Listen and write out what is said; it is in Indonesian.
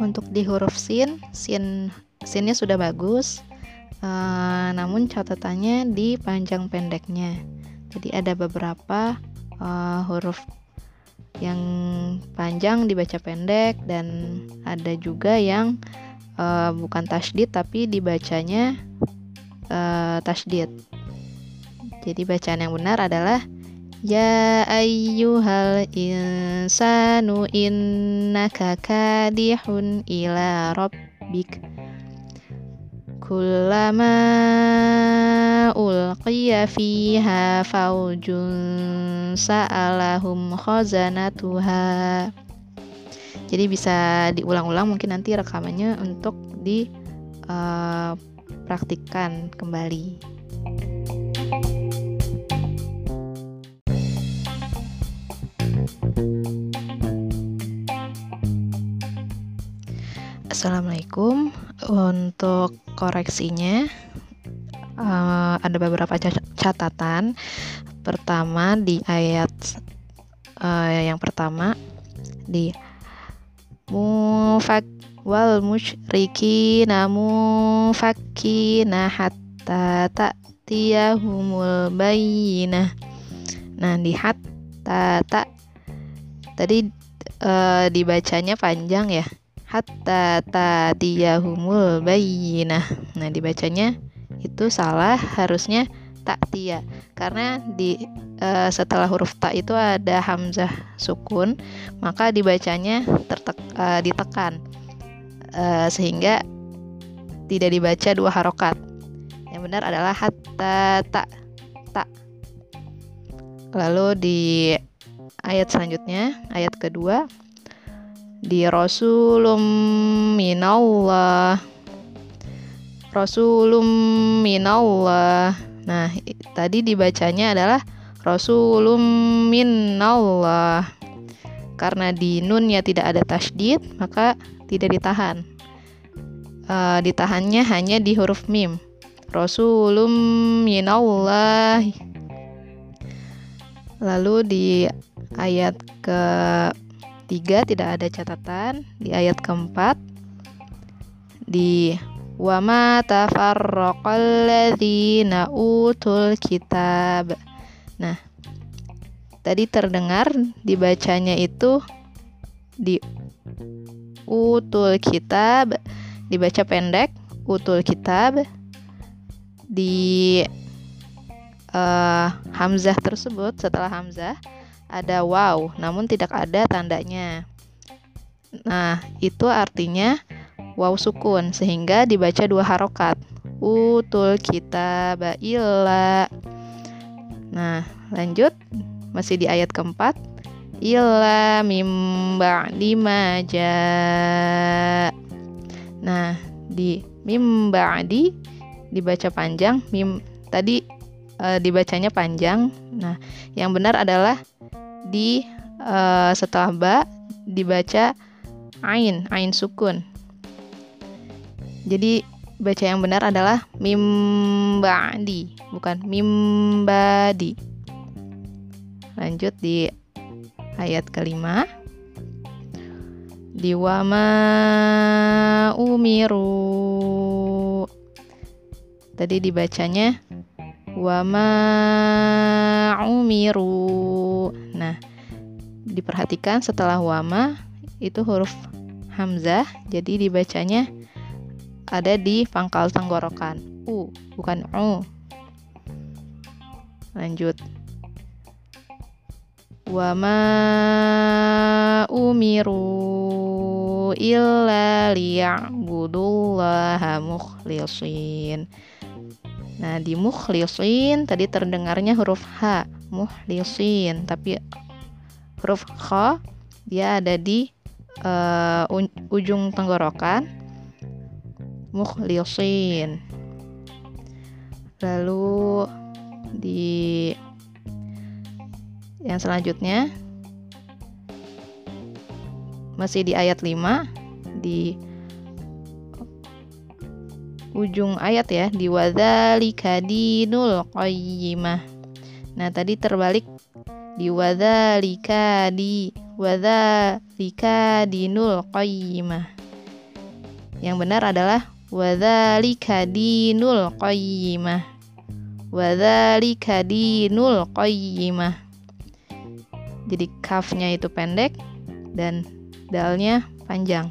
Untuk di huruf sin, sin sinnya sudah bagus. Uh, namun catatannya di panjang pendeknya. Jadi ada beberapa uh, huruf yang panjang dibaca pendek dan ada juga yang uh, bukan tasdid tapi dibacanya uh, tasdid. Jadi bacaan yang benar adalah Ya ayyuhal insanu innaka kadihun ila rabbik Kullama ulqiya fiha faujun sa'alahum khazanatuha Jadi bisa diulang-ulang mungkin nanti rekamannya untuk dipraktikkan uh, kembali. Assalamualaikum. Untuk koreksinya uh, ada beberapa catatan. Pertama di ayat uh, yang pertama di mufak wal musyrikina mufakkina hatta ta'tiyahumul bayyinah. Nah, di hatta ta tadi uh, dibacanya panjang ya hatta tadiyahumul bayyinah. Nah, dibacanya itu salah, harusnya taktia karena di uh, setelah huruf ta itu ada hamzah sukun, maka dibacanya tertek, uh, ditekan uh, sehingga tidak dibaca dua harokat. Yang benar adalah hatta ta ta. Lalu di ayat selanjutnya, ayat kedua di Rasulum minallah Rasulum minallah Nah, tadi dibacanya adalah Rasulum minallah Karena di nunnya tidak ada tasdid, maka tidak ditahan. Uh, ditahannya hanya di huruf mim. Rasulum minallah. Lalu di ayat ke 3 tidak ada catatan di ayat keempat di wama tafarraqalladzina utul kitab. Nah, tadi terdengar dibacanya itu di utul kitab dibaca pendek utul kitab di uh, hamzah tersebut setelah hamzah ada wow, namun tidak ada tandanya. Nah, itu artinya wow sukun, sehingga dibaca dua harokat. Utul kita illa. Nah, lanjut. Masih di ayat keempat. Illa mimba dimaja. Nah, di mimba di dibaca panjang. Mim tadi e, dibacanya panjang. Nah, yang benar adalah di uh, setelah ba dibaca ain, ain sukun. Jadi baca yang benar adalah mimbadi, bukan mimbadi. Lanjut di ayat kelima. Di wama umiru. Tadi dibacanya wama umiru. Diperhatikan setelah wama itu huruf hamzah, jadi dibacanya ada di pangkal tenggorokan. U, bukan u. Lanjut. Wama umiru illa liya'budullaha mukhlisin. Nah, di mukhlisin tadi terdengarnya huruf H, mukhlisin, tapi huruf Kh dia ada di uh, ujung tenggorokan. Mukhlisin. Lalu di yang selanjutnya masih di ayat 5 di ujung ayat ya di wadzalika dinul qayyimah. Nah, tadi terbalik di wadzalika di wadzalika dinul qayyimah. Yang benar adalah wadzalika dinul qayyimah. Wadzalika dinul qayyimah. Jadi kafnya itu pendek dan dalnya panjang